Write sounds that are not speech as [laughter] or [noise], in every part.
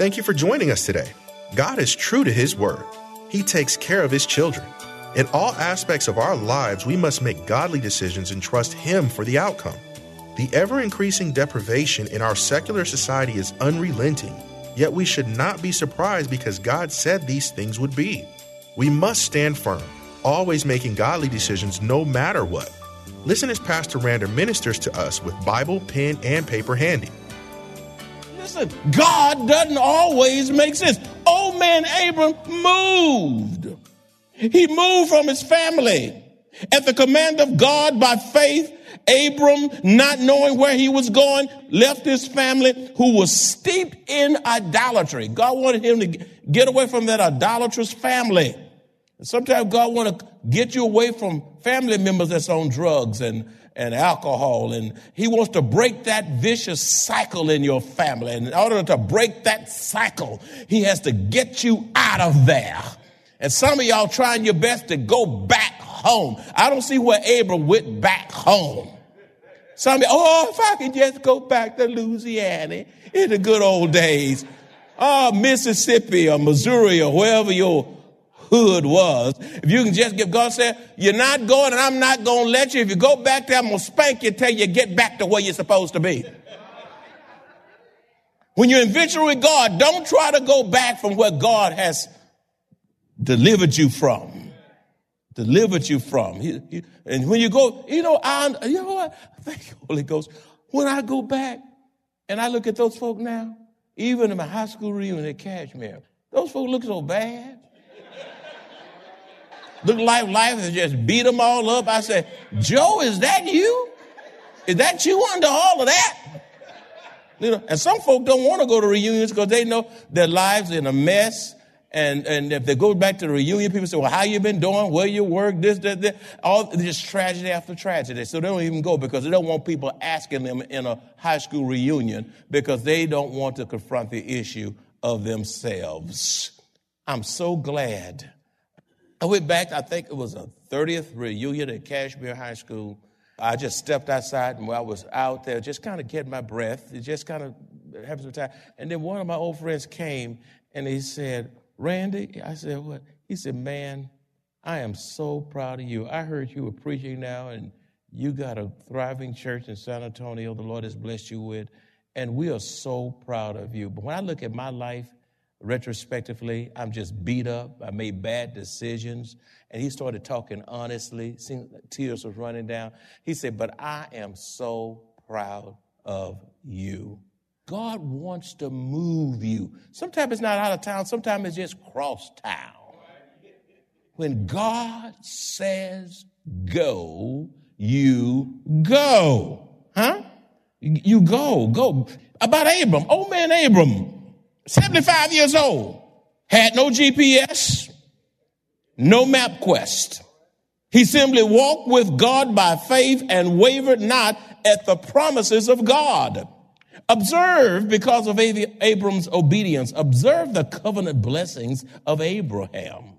Thank you for joining us today. God is true to His word, He takes care of His children. In all aspects of our lives, we must make godly decisions and trust Him for the outcome. The ever increasing deprivation in our secular society is unrelenting, yet we should not be surprised because God said these things would be. We must stand firm, always making godly decisions no matter what. Listen as Pastor Rander ministers to us with Bible, pen, and paper handy. Listen, God doesn't always make sense. Old man Abram moved. He moved from his family. At the command of God by faith, Abram, not knowing where he was going, left his family who was steeped in idolatry. God wanted him to get away from that idolatrous family. Sometimes God want to get you away from family members that's on drugs and, and alcohol. And he wants to break that vicious cycle in your family. And in order to break that cycle, he has to get you out of there. And some of y'all trying your best to go back home. I don't see where Abram went back home. Some oh, if I could just go back to Louisiana in the good old days. Oh, Mississippi or Missouri or wherever your hood was. If you can just give God said, you're not going and I'm not going to let you. If you go back there, I'm going to spank you till you get back to where you're supposed to be. When you're in victory with God, don't try to go back from where God has delivered you from. Delivered you from. He, he, and when you go, you know, I, you know what? Thank you, Holy Ghost. When I go back and I look at those folk now, even in my high school reunion at Kashmere, those folk look so bad. Look like life has just beat them all up. I said, Joe, is that you? Is that you under all of that? You know, and some folk don't want to go to reunions because they know their lives in a mess. And, and if they go back to the reunion, people say, well, how you been doing? Where you work? This, that, that. All, just tragedy after tragedy. So they don't even go because they don't want people asking them in a high school reunion because they don't want to confront the issue of themselves. I'm so glad I went back, I think it was a 30th reunion at Kashmere High School. I just stepped outside and I was out there, just kind of getting my breath, It just kind of having some time. And then one of my old friends came and he said, Randy, I said, what? He said, man, I am so proud of you. I heard you were preaching now and you got a thriving church in San Antonio the Lord has blessed you with. And we are so proud of you. But when I look at my life, retrospectively, I'm just beat up. I made bad decisions. And he started talking honestly. Tears was running down. He said, But I am so proud of you. God wants to move you. Sometimes it's not out of town, sometimes it's just cross town. When God says go, you go. Huh? You go, go. About Abram, old man Abram, 75 years old, had no GPS, no MapQuest. He simply walked with God by faith and wavered not at the promises of God. Observe, because of Abram's obedience, observe the covenant blessings of Abraham.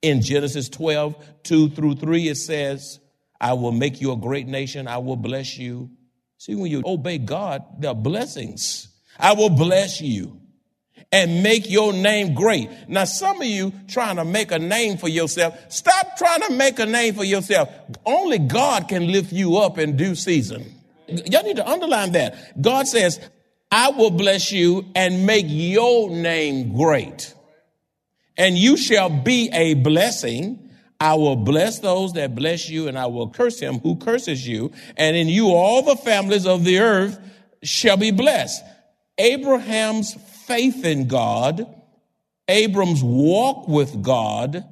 In Genesis 12, 2 through 3, it says, I will make you a great nation. I will bless you. See, when you obey God, there are blessings. I will bless you and make your name great. Now, some of you trying to make a name for yourself, stop trying to make a name for yourself. Only God can lift you up in due season. Y'all need to underline that. God says, I will bless you and make your name great. And you shall be a blessing. I will bless those that bless you, and I will curse him who curses you. And in you, all the families of the earth shall be blessed. Abraham's faith in God, Abram's walk with God,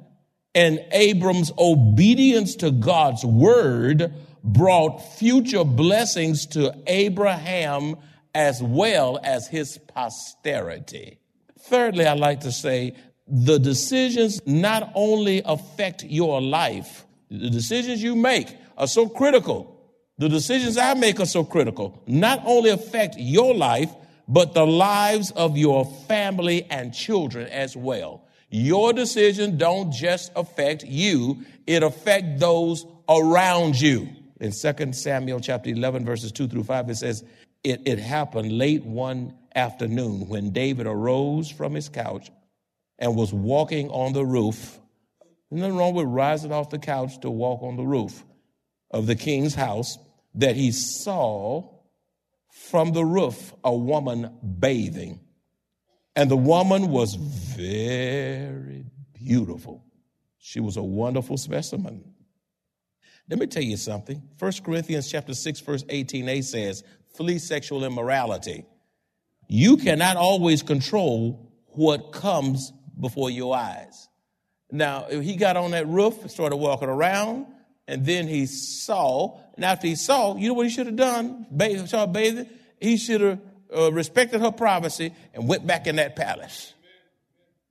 and Abram's obedience to God's word brought future blessings to Abraham as well as his posterity. Thirdly, I'd like to say the decisions not only affect your life, the decisions you make are so critical. The decisions I make are so critical. Not only affect your life, but the lives of your family and children as well. Your decision don't just affect you, it affect those around you. In 2 Samuel chapter 11 verses 2 through 5 it says it, it happened late one afternoon when David arose from his couch and was walking on the roof. Nothing wrong with rising off the couch to walk on the roof of the king's house, that he saw from the roof a woman bathing. And the woman was very beautiful. She was a wonderful specimen. Let me tell you something. 1 Corinthians chapter 6, verse 18a says, flee sexual immorality. You cannot always control what comes before your eyes. Now, he got on that roof, started walking around, and then he saw, and after he saw, you know what he should have done? Bathe, saw bathing? He should have uh, respected her privacy and went back in that palace.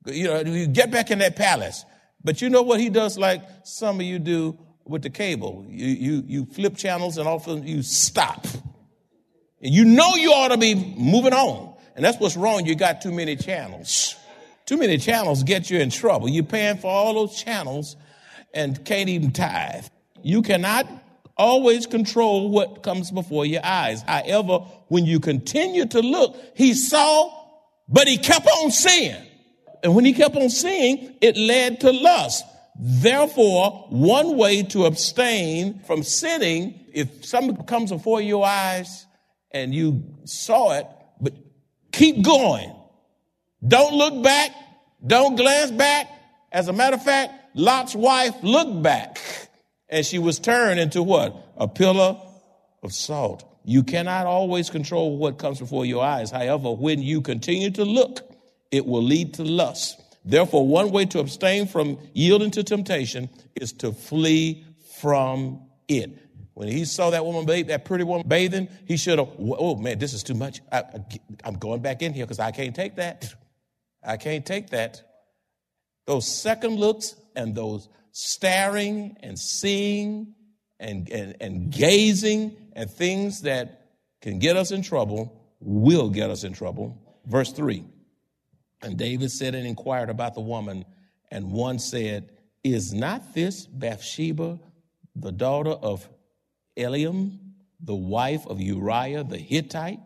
You know, you get back in that palace. But you know what he does like some of you do with the cable? You, you, you flip channels and often you stop. And you know you ought to be moving on. And that's what's wrong. You got too many channels. Too many channels get you in trouble. You're paying for all those channels and can't even tithe. You cannot always control what comes before your eyes. However, when you continue to look, he saw, but he kept on seeing. And when he kept on seeing, it led to lust. Therefore, one way to abstain from sinning, if something comes before your eyes and you saw it, but keep going. Don't look back. Don't glance back. As a matter of fact, Lot's wife looked back and she was turned into what? A pillar of salt. You cannot always control what comes before your eyes. However, when you continue to look, it will lead to lust. Therefore, one way to abstain from yielding to temptation is to flee from it. When he saw that woman bathe, that pretty woman bathing, he should have, oh man, this is too much. I, am going back in here because I can't take that. I can't take that. Those second looks and those staring and seeing and, and, and gazing at things that can get us in trouble will get us in trouble. Verse 3 And David said and inquired about the woman, and one said, Is not this Bathsheba the daughter of Eliam, the wife of Uriah the Hittite?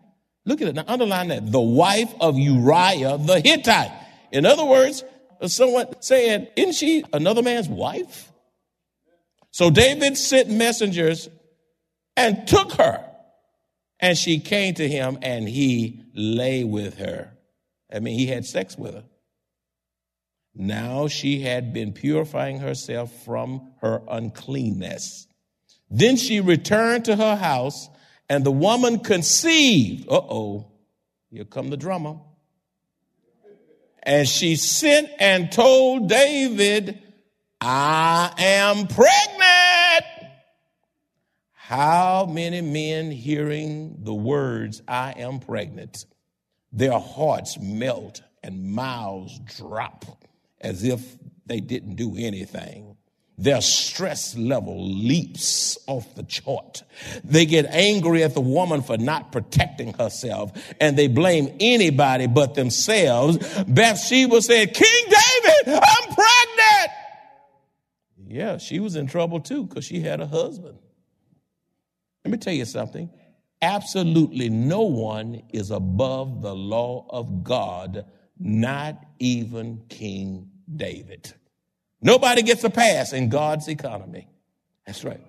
Look at it. Now underline that. The wife of Uriah the Hittite. In other words, someone saying, isn't she another man's wife? So David sent messengers and took her. And she came to him and he lay with her. I mean, he had sex with her. Now she had been purifying herself from her uncleanness. Then she returned to her house and the woman conceived. Uh oh, here come the drummer. And she sent and told David, I am pregnant. How many men hearing the words, I am pregnant, their hearts melt and mouths drop as if they didn't do anything their stress level leaps off the chart. They get angry at the woman for not protecting herself and they blame anybody but themselves. Bathsheba said, King David, I'm pregnant. Yeah, she was in trouble too because she had a husband. Let me tell you something. Absolutely no one is above the law of God, not even King David. Nobody gets a pass in God's economy. That's right.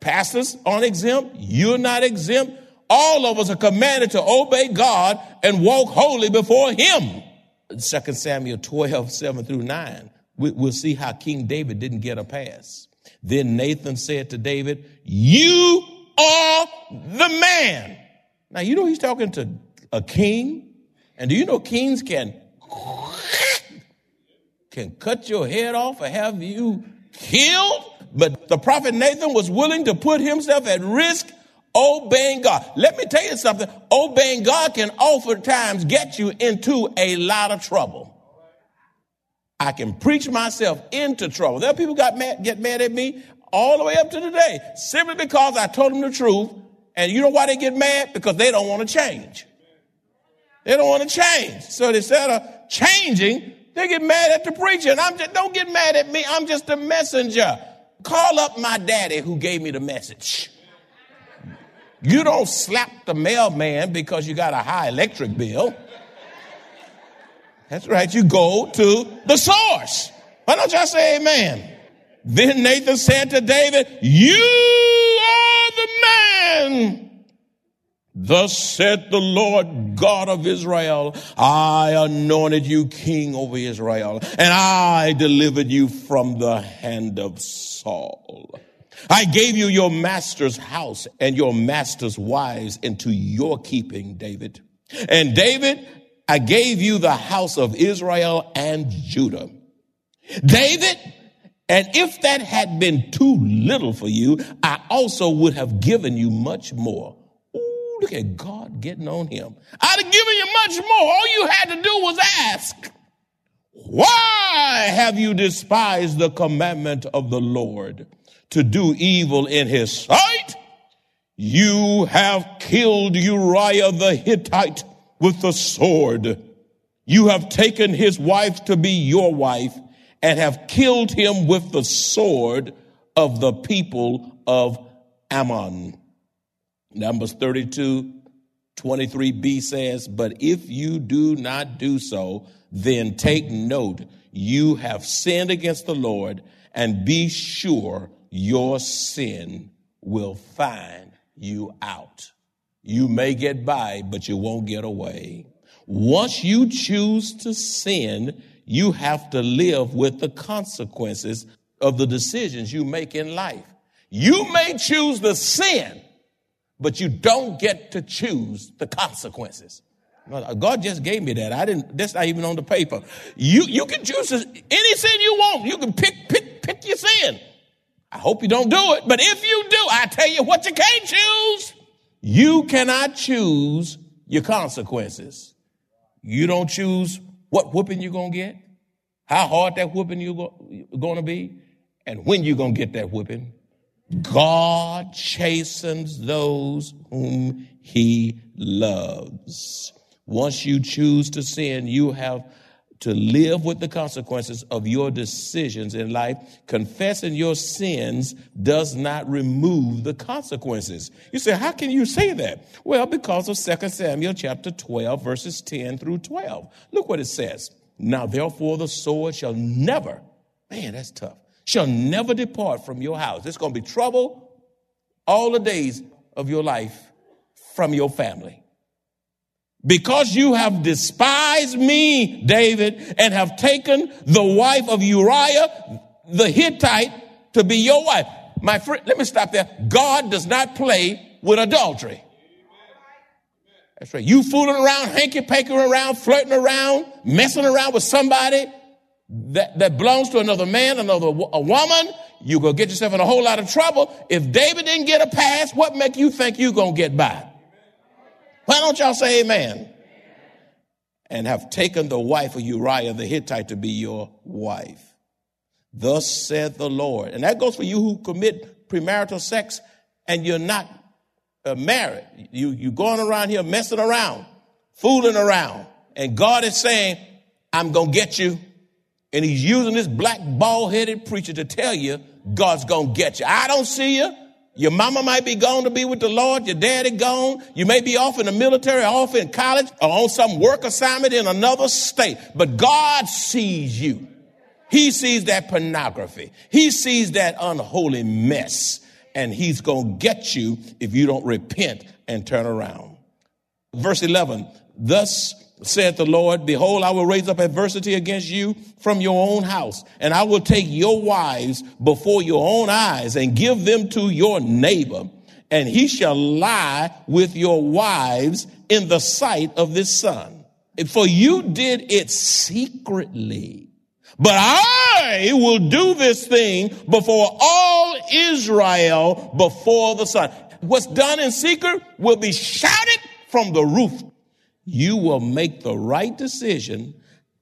Pastors aren't exempt. You're not exempt. All of us are commanded to obey God and walk holy before Him. 2 Samuel 12, 7 through 9. We'll see how King David didn't get a pass. Then Nathan said to David, You are the man. Now, you know he's talking to a king. And do you know kings can can cut your head off or have you killed. But the prophet Nathan was willing to put himself at risk obeying God. Let me tell you something. Obeying God can oftentimes get you into a lot of trouble. I can preach myself into trouble. There are people got mad, get mad at me all the way up to today simply because I told them the truth. And you know why they get mad? Because they don't want to change. They don't want to change. So instead of changing, they get mad at the preacher, and I'm just, don't get mad at me. I'm just a messenger. Call up my daddy who gave me the message. You don't slap the mailman because you got a high electric bill. That's right. You go to the source. Why don't y'all say amen? Then Nathan said to David, you are the man. Thus said the Lord God of Israel, I anointed you king over Israel, and I delivered you from the hand of Saul. I gave you your master's house and your master's wives into your keeping, David. And David, I gave you the house of Israel and Judah. David, and if that had been too little for you, I also would have given you much more. Look at God getting on him. I'd have given you much more. All you had to do was ask. Why have you despised the commandment of the Lord to do evil in his sight? You have killed Uriah the Hittite with the sword. You have taken his wife to be your wife and have killed him with the sword of the people of Ammon. Numbers 32, 23b says, But if you do not do so, then take note, you have sinned against the Lord, and be sure your sin will find you out. You may get by, but you won't get away. Once you choose to sin, you have to live with the consequences of the decisions you make in life. You may choose to sin, but you don't get to choose the consequences. God just gave me that. I didn't, that's not even on the paper. You, you can choose any sin you want. You can pick, pick, pick your sin. I hope you don't do it, but if you do, I tell you what you can't choose. You cannot choose your consequences. You don't choose what whooping you're going to get, how hard that whooping you're going to be, and when you're going to get that whooping. God chastens those whom he loves. Once you choose to sin, you have to live with the consequences of your decisions in life. Confessing your sins does not remove the consequences. You say, how can you say that? Well, because of 2 Samuel chapter 12, verses 10 through 12. Look what it says. Now, therefore, the sword shall never, man, that's tough, shall never depart from your house. It's going to be trouble all the days of your life from your family. Because you have despised me, David, and have taken the wife of Uriah the Hittite to be your wife. My friend, let me stop there. God does not play with adultery. That's right. You fooling around, hanky panky around, flirting around, messing around with somebody that, that belongs to another man, another a woman, you gonna get yourself in a whole lot of trouble. If David didn't get a pass, what make you think you gonna get by? Why don't y'all say amen? And have taken the wife of Uriah the Hittite to be your wife. Thus said the Lord. And that goes for you who commit premarital sex and you're not uh, married. You, you're going around here messing around, fooling around. And God is saying, I'm going to get you. And he's using this black bald headed preacher to tell you God's going to get you. I don't see you. Your mama might be gone to be with the Lord. Your daddy gone. You may be off in the military, off in college, or on some work assignment in another state. But God sees you. He sees that pornography. He sees that unholy mess. And he's going to get you if you don't repent and turn around. Verse 11. Thus saith the Lord, behold, I will raise up adversity against you from your own house, and I will take your wives before your own eyes and give them to your neighbor, and he shall lie with your wives in the sight of this sun. For you did it secretly. But I will do this thing before all Israel before the sun. What's done in secret will be shouted from the roof you will make the right decision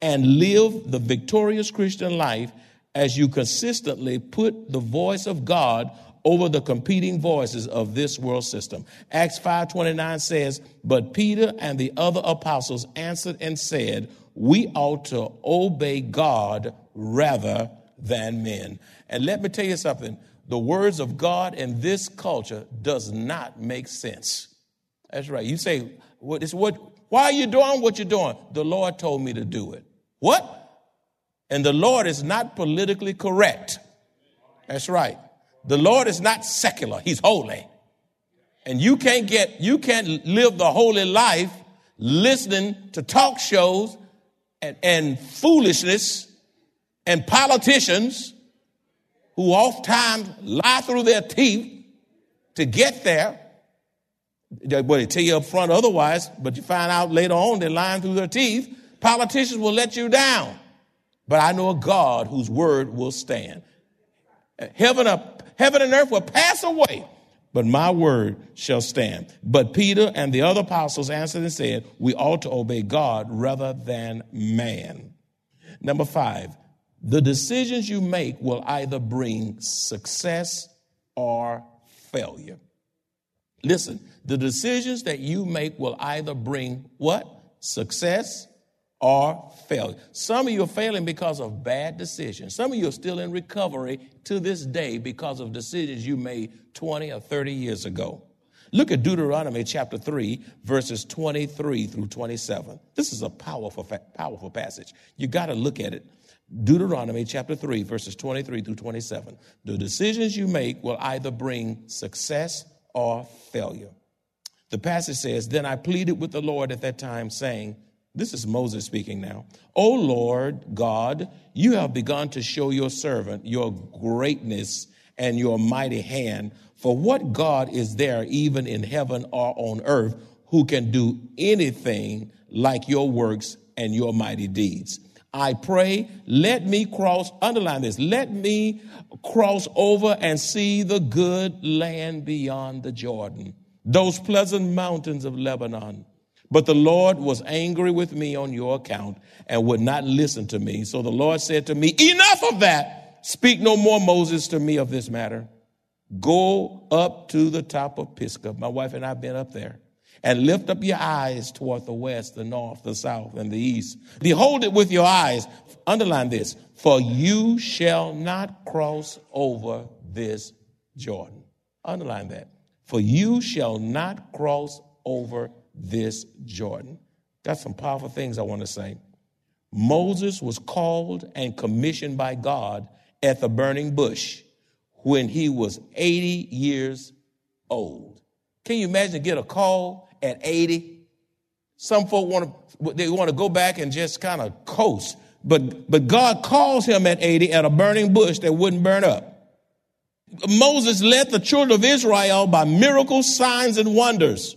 and live the victorious Christian life as you consistently put the voice of God over the competing voices of this world system. Acts 5:29 says, "But Peter and the other apostles answered and said, we ought to obey God rather than men. And let me tell you something the words of God in this culture does not make sense. That's right. You say, what is what why are you doing what you're doing? The Lord told me to do it. What? And the Lord is not politically correct. That's right. The Lord is not secular. He's holy. And you can't get, you can't live the holy life listening to talk shows and, and foolishness and politicians who oftentimes lie through their teeth to get there. Well, they tell you up front otherwise, but you find out later on they're lying through their teeth. Politicians will let you down. But I know a God whose word will stand. Heaven, up, heaven and earth will pass away, but my word shall stand. But Peter and the other apostles answered and said, We ought to obey God rather than man. Number five, the decisions you make will either bring success or failure. Listen, the decisions that you make will either bring what? Success or failure. Some of you are failing because of bad decisions. Some of you are still in recovery to this day because of decisions you made 20 or 30 years ago. Look at Deuteronomy chapter 3, verses 23 through 27. This is a powerful, powerful passage. You got to look at it. Deuteronomy chapter 3, verses 23 through 27. The decisions you make will either bring success or failure. The passage says, Then I pleaded with the Lord at that time, saying, this is Moses speaking now. O Lord God, you have begun to show your servant your greatness and your mighty hand. For what God is there, even in heaven or on earth, who can do anything like your works and your mighty deeds? I pray, let me cross, underline this, let me cross over and see the good land beyond the Jordan, those pleasant mountains of Lebanon but the Lord was angry with me on your account and would not listen to me. So the Lord said to me, Enough of that. Speak no more, Moses, to me of this matter. Go up to the top of Pisgah. My wife and I have been up there. And lift up your eyes toward the west, the north, the south, and the east. Behold it with your eyes. Underline this. For you shall not cross over this Jordan. Underline that. For you shall not cross over this Jordan. Got some powerful things I want to say. Moses was called and commissioned by God at the burning bush when he was 80 years old. Can you imagine get a call at 80? Some folk want to they want to go back and just kind of coast, but but God calls him at 80 at a burning bush that wouldn't burn up. Moses led the children of Israel by miracles, signs, and wonders.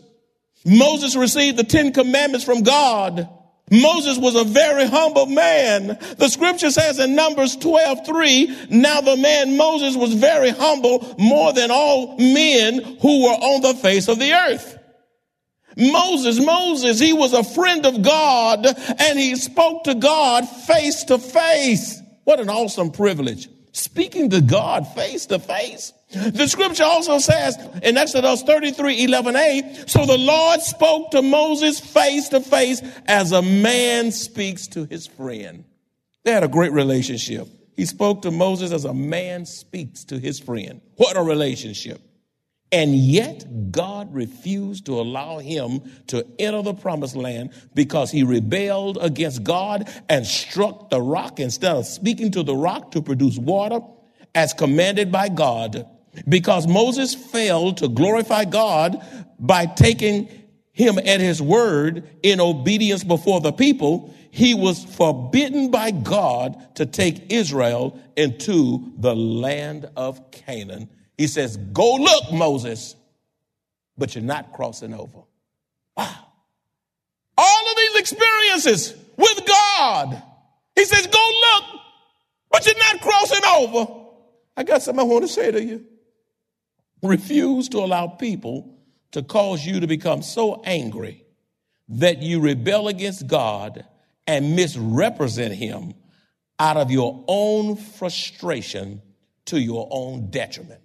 Moses received the Ten Commandments from God. Moses was a very humble man. The scripture says in Numbers 12, 3, now the man Moses was very humble more than all men who were on the face of the earth. Moses, Moses, he was a friend of God and he spoke to God face to face. What an awesome privilege. Speaking to God face to face. The scripture also says in Exodus 33, 11a, so the Lord spoke to Moses face to face as a man speaks to his friend. They had a great relationship. He spoke to Moses as a man speaks to his friend. What a relationship. And yet God refused to allow him to enter the promised land because he rebelled against God and struck the rock instead of speaking to the rock to produce water as commanded by God because Moses failed to glorify God by taking him at his word in obedience before the people, he was forbidden by God to take Israel into the land of Canaan. He says, Go look, Moses, but you're not crossing over. Wow. All of these experiences with God, he says, Go look, but you're not crossing over. I got something I want to say to you. Refuse to allow people to cause you to become so angry that you rebel against God and misrepresent Him out of your own frustration to your own detriment.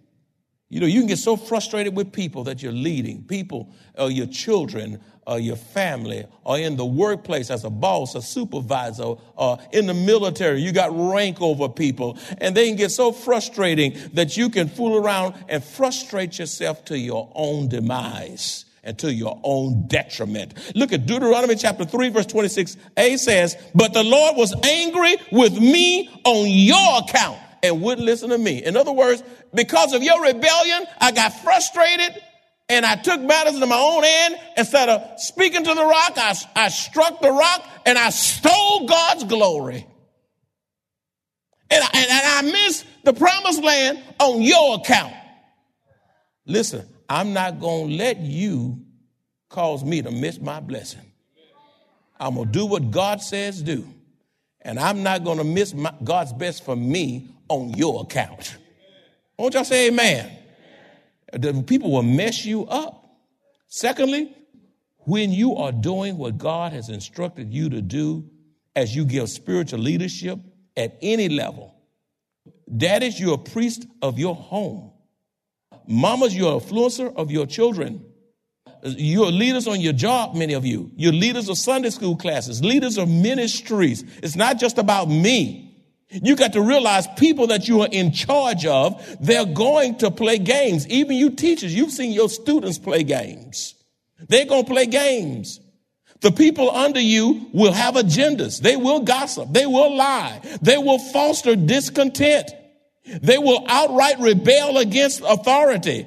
You know, you can get so frustrated with people that you're leading, people, uh, your children, or your family or in the workplace as a boss, a supervisor, or in the military, you got rank over people. And they can get so frustrating that you can fool around and frustrate yourself to your own demise and to your own detriment. Look at Deuteronomy chapter 3 verse 26a says, but the Lord was angry with me on your account and wouldn't listen to me. In other words, because of your rebellion, I got frustrated and I took matters into my own hand. Instead of speaking to the rock, I, I struck the rock and I stole God's glory. And I, and, I missed the promised land on your account. Listen, I'm not going to let you cause me to miss my blessing. I'm going to do what God says do. And I'm not going to miss my, God's best for me on your account. Won't y'all say amen? The people will mess you up. Secondly, when you are doing what God has instructed you to do as you give spiritual leadership at any level, daddies, you're a priest of your home. Mamas, you're an influencer of your children. You're leaders on your job, many of you. You're leaders of Sunday school classes, leaders of ministries. It's not just about me. You got to realize people that you are in charge of, they're going to play games. Even you teachers, you've seen your students play games. They're going to play games. The people under you will have agendas. They will gossip. They will lie. They will foster discontent. They will outright rebel against authority.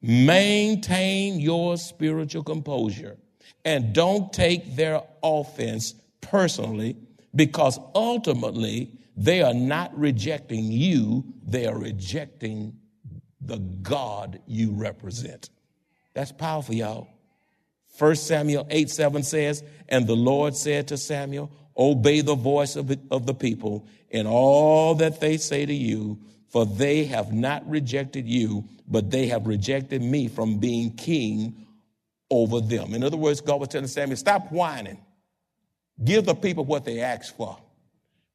Maintain your spiritual composure and don't take their offense personally because ultimately they are not rejecting you, they are rejecting the God you represent. That's powerful, y'all. 1 Samuel 8 7 says, And the Lord said to Samuel, Obey the voice of, of the people in all that they say to you, for they have not rejected you, but they have rejected me from being king over them. In other words, God was telling Samuel, Stop whining. Give the people what they asked for.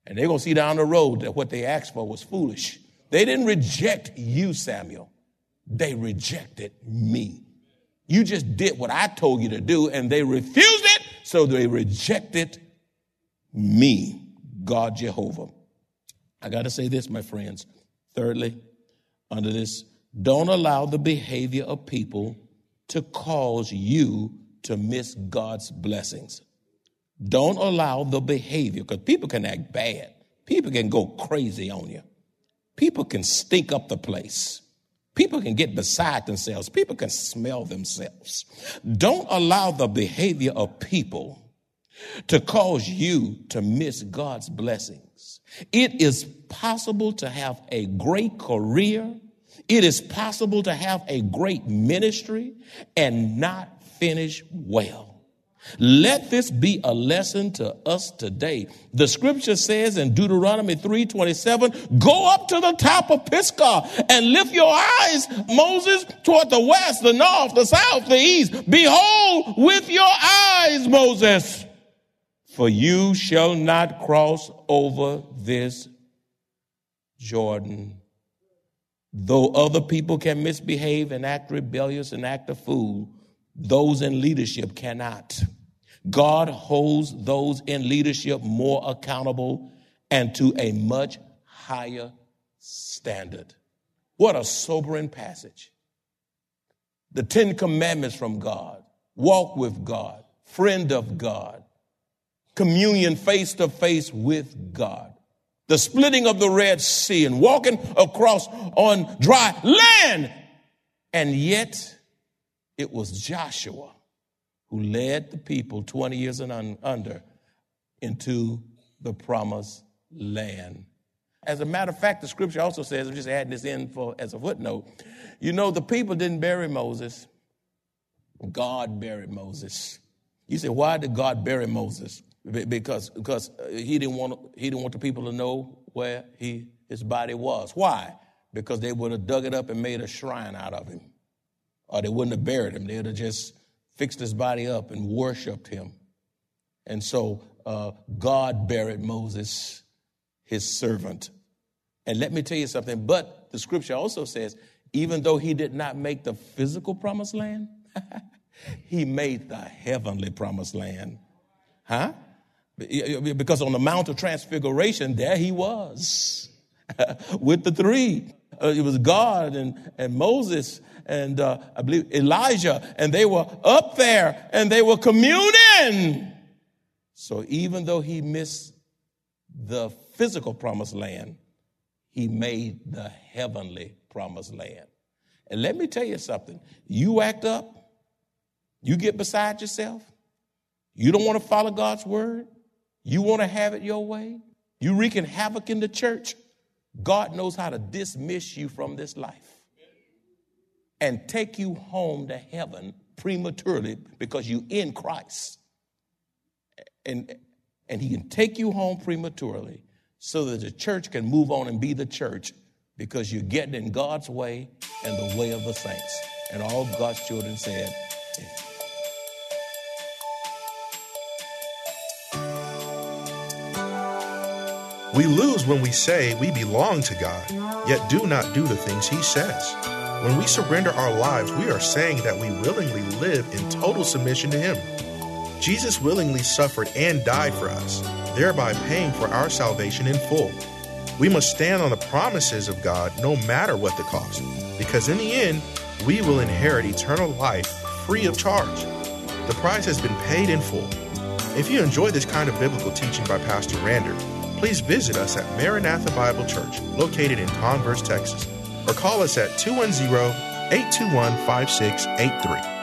And they're going to see down the road that what they asked for was foolish. They didn't reject you, Samuel. They rejected me. You just did what I told you to do and they refused it, so they rejected me, God Jehovah. I got to say this, my friends. Thirdly, under this, don't allow the behavior of people to cause you to miss God's blessings. Don't allow the behavior, because people can act bad. People can go crazy on you. People can stink up the place. People can get beside themselves. People can smell themselves. Don't allow the behavior of people to cause you to miss God's blessings. It is possible to have a great career. It is possible to have a great ministry and not finish well. Let this be a lesson to us today. The scripture says in Deuteronomy 3:27, "Go up to the top of Pisgah and lift your eyes, Moses, toward the west, the north, the south, the east. Behold with your eyes, Moses, for you shall not cross over this Jordan. Though other people can misbehave and act rebellious and act a fool, those in leadership cannot. God holds those in leadership more accountable and to a much higher standard. What a sobering passage. The Ten Commandments from God, walk with God, friend of God, communion face to face with God, the splitting of the Red Sea and walking across on dry land. And yet, it was Joshua who led the people 20 years and un- under into the promised land. As a matter of fact, the scripture also says, I'm just adding this in for as a footnote. You know, the people didn't bury Moses. God buried Moses. You say, why did God bury Moses? Because, because uh, he didn't want he didn't want the people to know where he his body was. Why? Because they would have dug it up and made a shrine out of him or they wouldn't have buried him. They would have just fixed his body up and worshiped him. And so uh, God buried Moses, his servant. And let me tell you something, but the scripture also says, even though he did not make the physical promised land, [laughs] He made the heavenly promised land. Huh? Because on the Mount of Transfiguration, there he was [laughs] with the three. Uh, it was God and, and Moses and uh, I believe Elijah, and they were up there and they were communing. So even though he missed the physical promised land, he made the heavenly promised land. And let me tell you something you act up, you get beside yourself, you don't want to follow God's word, you want to have it your way, you wreaking havoc in the church. God knows how to dismiss you from this life and take you home to heaven prematurely because you're in Christ. And, and he can take you home prematurely so that the church can move on and be the church because you're getting in God's way and the way of the saints. And all God's children said, We lose when we say we belong to God, yet do not do the things He says. When we surrender our lives, we are saying that we willingly live in total submission to Him. Jesus willingly suffered and died for us, thereby paying for our salvation in full. We must stand on the promises of God no matter what the cost, because in the end, we will inherit eternal life free of charge. The price has been paid in full. If you enjoy this kind of biblical teaching by Pastor Rander, please visit us at Maranatha Bible Church, located in Converse, Texas, or call us at 210 821 5683.